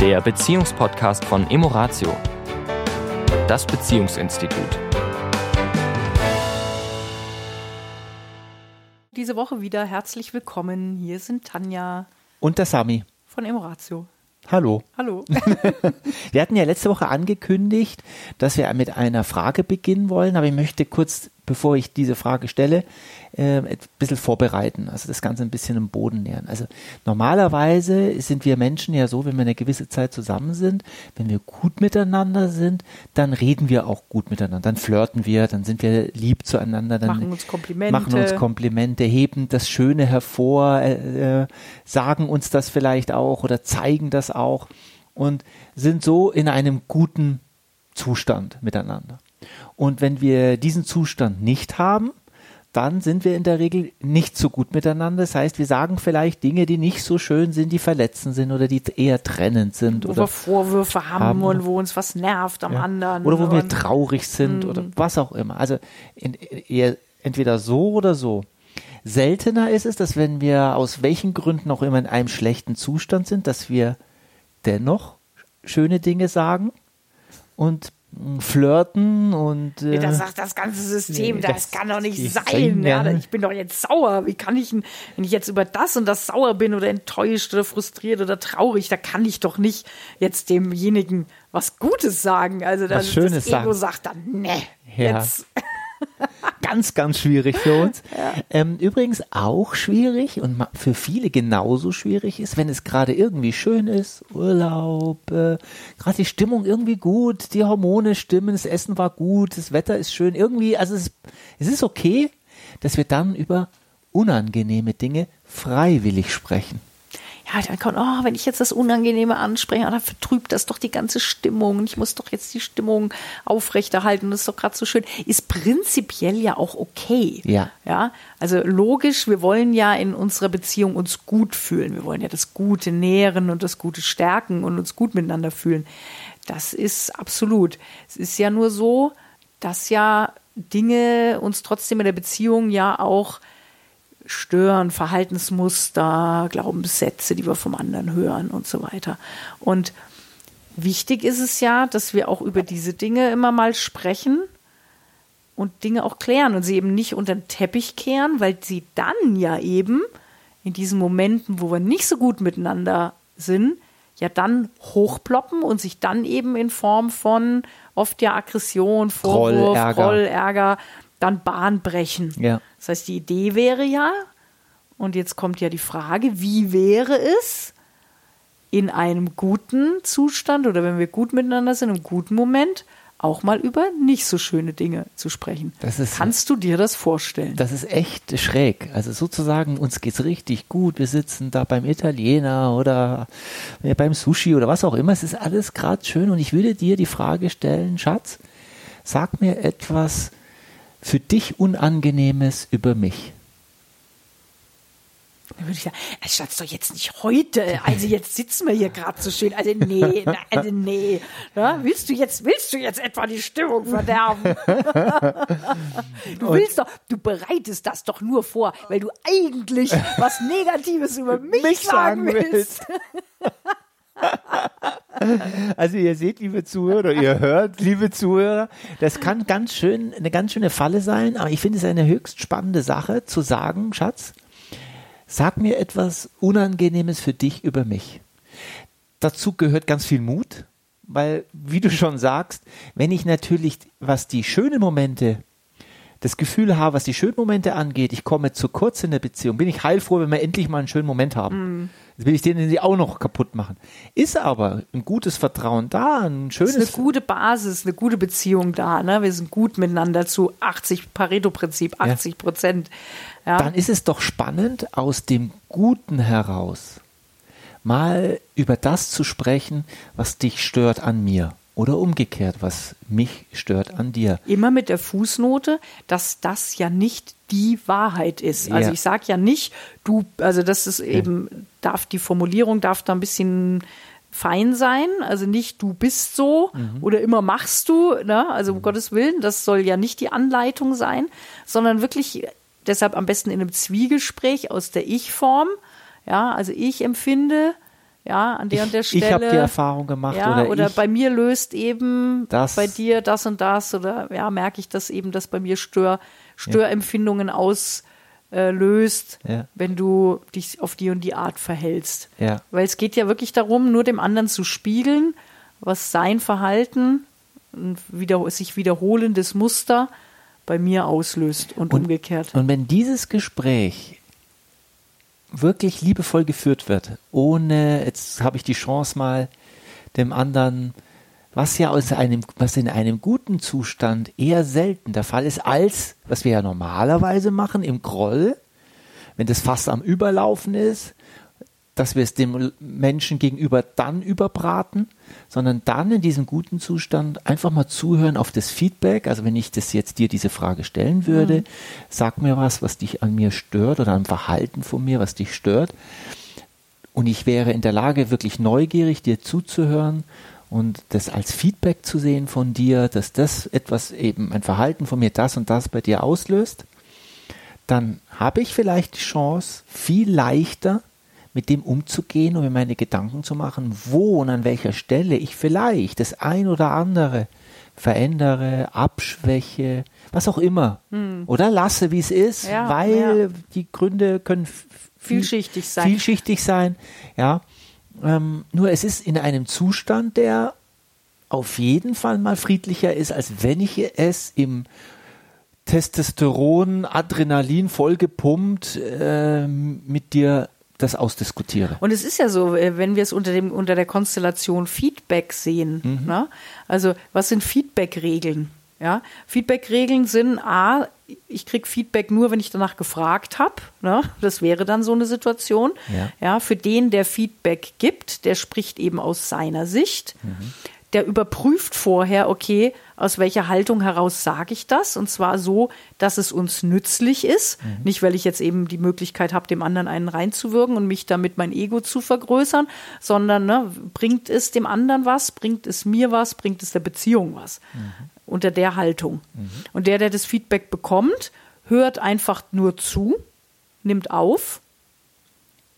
der Beziehungspodcast von Emoratio, das Beziehungsinstitut. Diese Woche wieder herzlich willkommen. Hier sind Tanja Und der Sami. von Emoratio. Hallo. Hallo. Wir hatten ja letzte Woche angekündigt, dass wir mit einer Frage beginnen wollen, aber ich möchte kurz, bevor ich diese Frage stelle, äh, ein bisschen vorbereiten, also das Ganze ein bisschen im Boden nähern. Also normalerweise sind wir Menschen ja so, wenn wir eine gewisse Zeit zusammen sind, wenn wir gut miteinander sind, dann reden wir auch gut miteinander, dann flirten wir, dann sind wir lieb zueinander, dann Machen uns Komplimente. machen uns Komplimente, heben das Schöne hervor, äh, äh, sagen uns das vielleicht auch oder zeigen das auch und sind so in einem guten Zustand miteinander. Und wenn wir diesen Zustand nicht haben, dann sind wir in der Regel nicht so gut miteinander. Das heißt, wir sagen vielleicht Dinge, die nicht so schön sind, die verletzend sind oder die eher trennend sind. wo oder wir Vorwürfe haben, haben. und wo uns was nervt am ja. anderen. Oder wo wir traurig sind oder was auch immer. Also in, eher, entweder so oder so. Seltener ist es, dass wenn wir aus welchen Gründen auch immer in einem schlechten Zustand sind, dass wir dennoch schöne Dinge sagen und flirten und äh, Da sagt das ganze System, Nee, das, das kann doch nicht sein. Ja, ja. ich bin doch jetzt sauer. Wie kann ich, denn- wenn ich jetzt über das und das sauer bin oder enttäuscht oder frustriert oder traurig, da kann ich doch nicht jetzt demjenigen was Gutes sagen. Also das, Was Schönes das Ego sagen. sagt dann, ne, Ja. jetzt. ganz, ganz schwierig für uns. Ähm, übrigens auch schwierig und für viele genauso schwierig ist, wenn es gerade irgendwie schön ist, Urlaub, äh, gerade die Stimmung irgendwie gut, die Hormone stimmen, das Essen war gut, das Wetter ist schön, irgendwie, also es, es ist okay, dass wir dann über unangenehme Dinge freiwillig sprechen. Ja, dann kommt, oh, wenn ich jetzt das Unangenehme anspreche, dann vertrübt das doch die ganze Stimmung. Ich muss doch jetzt die Stimmung aufrechterhalten. Das ist doch gerade so schön. Ist prinzipiell ja auch okay. Ja. Ja, also logisch, wir wollen ja in unserer Beziehung uns gut fühlen. Wir wollen ja das Gute nähren und das Gute stärken und uns gut miteinander fühlen. Das ist absolut. Es ist ja nur so, dass ja Dinge uns trotzdem in der Beziehung ja auch stören, Verhaltensmuster, Glaubenssätze, die wir vom anderen hören und so weiter. Und wichtig ist es ja, dass wir auch über diese Dinge immer mal sprechen und Dinge auch klären und sie eben nicht unter den Teppich kehren, weil sie dann ja eben in diesen Momenten, wo wir nicht so gut miteinander sind, ja dann hochploppen und sich dann eben in Form von oft ja Aggression, Vorwurf, Groll, Ärger. Groll, Ärger, dann Bahn brechen. Ja. Das heißt, die Idee wäre ja, und jetzt kommt ja die Frage, wie wäre es in einem guten Zustand oder wenn wir gut miteinander sind, im guten Moment, auch mal über nicht so schöne Dinge zu sprechen. Das ist- Kannst du dir das vorstellen? Das ist echt schräg. Also sozusagen, uns geht's richtig gut. Wir sitzen da beim Italiener oder beim Sushi oder was auch immer. Es ist alles gerade schön und ich würde dir die Frage stellen, Schatz, sag mir etwas für dich Unangenehmes über mich. Dann würde ich sagen, "Ey, Schatz, doch jetzt nicht heute. Also jetzt sitzen wir hier gerade so schön. Also nee, also nee. Na, willst du jetzt, willst du jetzt etwa die Stimmung verderben? Du willst doch, du bereitest das doch nur vor, weil du eigentlich was Negatives über mich, Mich sagen sagen willst. Also ihr seht, liebe Zuhörer, ihr hört, liebe Zuhörer, das kann ganz schön, eine ganz schöne Falle sein, aber ich finde es eine höchst spannende Sache zu sagen, Schatz, sag mir etwas Unangenehmes für dich über mich. Dazu gehört ganz viel Mut, weil, wie du schon sagst, wenn ich natürlich, was die schönen Momente das Gefühl habe, was die schönen Momente angeht, ich komme zu kurz in der Beziehung, bin ich heilfroh, wenn wir endlich mal einen schönen Moment haben. Jetzt will ich den die auch noch kaputt machen. Ist aber ein gutes Vertrauen da, ein Es schönes. ist eine gute Basis, eine gute Beziehung da. Ne? Wir sind gut miteinander zu 80 Pareto-Prinzip, 80 Prozent. Ja. dann ist es doch spannend, aus dem Guten heraus mal über das zu sprechen, was dich stört an mir. Oder umgekehrt, was mich stört an dir. Immer mit der Fußnote, dass das ja nicht die Wahrheit ist. Also Ja. ich sage ja nicht, du, also das ist eben, darf die Formulierung darf da ein bisschen fein sein, also nicht du bist so oder immer machst du, ne? also um Gottes Willen, das soll ja nicht die Anleitung sein, sondern wirklich deshalb am besten in einem Zwiegespräch aus der Ich-Form, ja, also ich empfinde ja, an der ich, und der Stelle. Ich habe die Erfahrung gemacht ja, oder, oder ich, bei mir löst eben Das- bei dir das und das oder ja, merke ich, dass eben das bei mir Stör, Störempfindungen auslöst, äh, löst, Ja. wenn du dich auf die und die Art verhältst. Ja. Weil es geht ja wirklich darum, nur dem anderen zu spiegeln, was sein Verhalten, ein wieder, sich wiederholendes Muster bei mir auslöst und, Und- umgekehrt. Und wenn dieses Gespräch wirklich liebevoll geführt wird, ohne, jetzt habe ich die Chance mal dem anderen, was ja aus einem, was in einem guten Zustand eher selten der Fall ist, als was wir ja normalerweise machen im Groll, wenn das Fass am Überlaufen ist, dass wir es dem Menschen gegenüber dann überbraten, sondern dann in diesem guten Zustand einfach mal zuhören auf das Feedback. Also wenn ich das jetzt dir diese Frage stellen würde, sag mir was, was dich an mir stört oder am Verhalten von mir, was dich stört. Und ich wäre in der Lage, wirklich neugierig dir zuzuhören und das als Feedback zu sehen von dir, dass das etwas eben ein Verhalten von mir das und das bei dir auslöst, dann habe ich vielleicht die Chance, viel leichter mit dem umzugehen und mir meine Gedanken zu machen, wo und an welcher Stelle ich vielleicht das ein oder andere verändere, abschwäche, was auch immer. Oder lasse, wie es ist, Hm. Ja, weil ja. die Gründe können Vielschichtig sein. Vielschichtig sein, ja. Ähm, nur es ist in einem Zustand, der auf jeden Fall mal friedlicher ist, als wenn ich es im Testosteron, Adrenalin vollgepumpt äh, mit dir das ausdiskutiere. Und es ist ja so, äh, wenn wir es unter, dem, unter der Konstellation Feedback sehen. Mhm. Ne? Also, was sind Feedback-Regeln? Ja? Feedback-Regeln sind A, ich kriege Feedback nur, wenn ich danach gefragt habe. Ne? Das wäre dann so eine Situation. Ja. für den, der Feedback gibt, der spricht eben aus seiner Sicht. Mhm. Der überprüft vorher, okay, aus welcher Haltung heraus sage ich das? Und zwar so, dass es uns nützlich ist. Mhm. Nicht, weil ich jetzt eben die Möglichkeit habe, dem anderen einen reinzuwirken und mich damit mein Ego zu vergrößern, sondern ne, bringt es dem anderen was, bringt es mir was, bringt es der Beziehung was. Unter der Haltung. Und der, der das Feedback bekommt, hört einfach nur zu, nimmt auf,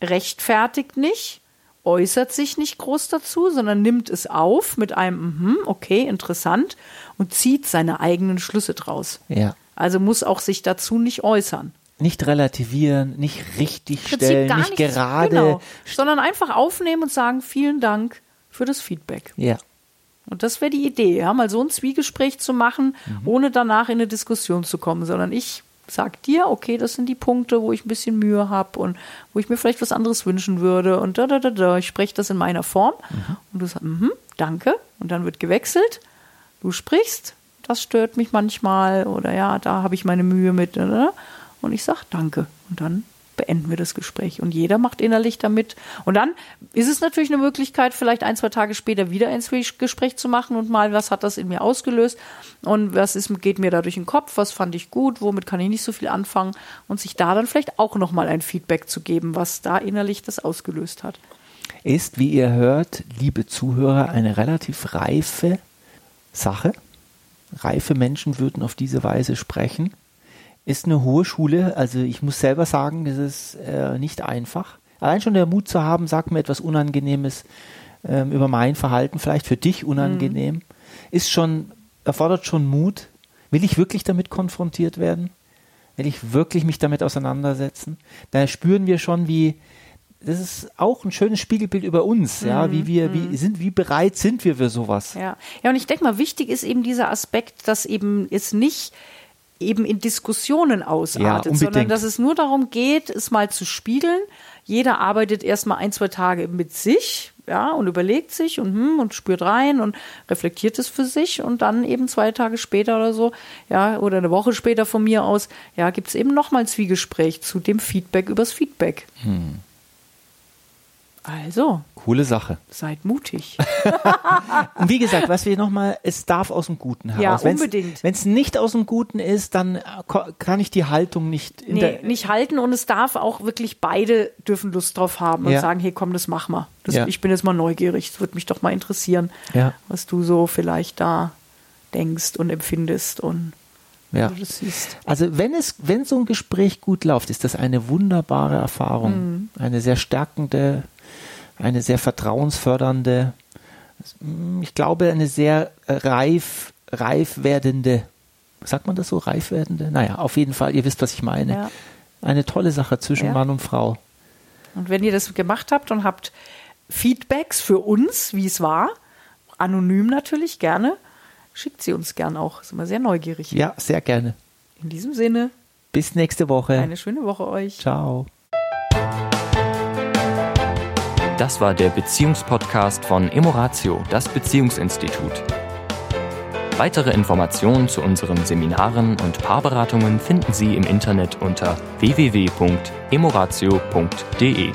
rechtfertigt nicht, äußert sich nicht groß dazu, sondern nimmt es auf mit einem, mhm, okay, interessant und zieht seine eigenen Schlüsse draus. Ja. Also muss auch sich dazu nicht äußern. Nicht relativieren, nicht richtig stellen, gar nicht nichts- gerade. Genau, sondern einfach aufnehmen und sagen, vielen Dank für das Feedback. Ja. Und das wäre die Idee, ja, mal so ein Zwiegespräch zu machen, ohne danach in eine Diskussion zu kommen, sondern ich sag dir, okay, das sind die Punkte, wo ich ein bisschen Mühe habe und wo ich mir vielleicht was anderes wünschen würde und da, da, da, da. Ich spreche das in meiner Form und du sagst, mhm, danke. Und dann wird gewechselt. Du sprichst, das stört mich manchmal oder ja, da habe ich meine Mühe mit. Oder? Und ich sag danke. Und dann beenden wir das Gespräch. Und jeder macht innerlich damit. Und dann ist es natürlich eine Möglichkeit, vielleicht ein, zwei Tage später wieder ein Gespräch zu machen und mal, was hat das in mir ausgelöst und was ist, geht mir da durch den Kopf, was fand ich gut, womit kann ich nicht so viel anfangen und sich da dann vielleicht auch nochmal ein Feedback zu geben, was da innerlich das ausgelöst hat. Ist, wie ihr hört, liebe Zuhörer, eine relativ reife Sache. Reife Menschen würden auf diese Weise sprechen. Ist eine hohe Schule, also ich muss selber sagen, es ist äh, nicht einfach. Allein schon der Mut zu haben, sag mir etwas Unangenehmes ähm, über mein Verhalten, vielleicht für dich unangenehm, ist schon, erfordert schon Mut. Will ich wirklich damit konfrontiert werden? Will ich wirklich mich damit auseinandersetzen? Da spüren wir schon, wie, das ist auch ein schönes Spiegelbild über uns, ja, wie wir, wie sind, wie bereit sind wir für sowas? Ja, ja und ich denke mal, wichtig ist eben dieser Aspekt, dass eben es nicht eben in Diskussionen ausartet, unbedingt. sondern dass es nur darum geht, es mal zu spiegeln. Jeder arbeitet erstmal ein, zwei Tage mit sich, ja, und überlegt sich und, hm, und spürt rein und reflektiert es für sich und dann eben zwei Tage später oder so, ja, oder eine Woche später von mir aus, ja, gibt es eben nochmal ein Zwiegespräch zu dem Feedback übers Feedback. Also, Coole Sache. seid mutig. Und wie gesagt, was wir nochmal, es darf aus dem Guten heraus. Ja, unbedingt. Wenn es nicht aus dem Guten ist, dann kann ich die Haltung nicht in Nee, der, nicht halten und es darf auch wirklich beide dürfen Lust drauf haben und Ja. sagen, hey komm, das mach mal. Das, Ja. Ich bin jetzt mal neugierig, es würde mich doch mal interessieren, Ja. was du so vielleicht da denkst und empfindest und ja. wie du das siehst. Also wenn es, wenn so ein Gespräch gut läuft, ist das eine wunderbare Erfahrung, Mhm. eine sehr stärkende eine sehr vertrauensfördernde, ich glaube, eine sehr reif, reif werdende, sagt man das so, reif werdende? Naja, auf jeden Fall, ihr wisst, was ich meine. Ja. Eine tolle Sache zwischen Ja. Mann und Frau. Und wenn ihr das gemacht habt und habt Feedbacks für uns, wie es war, anonym natürlich gerne, schickt sie uns gern auch. Sind wir sehr neugierig. Ja, sehr gerne. In diesem Sinne, Bis nächste Woche. eine schöne Woche euch. Ciao. Das war der Beziehungspodcast von Emoratio, das Beziehungsinstitut. Weitere Informationen zu unseren Seminaren und Paarberatungen finden Sie im Internet unter www.emoratio.de.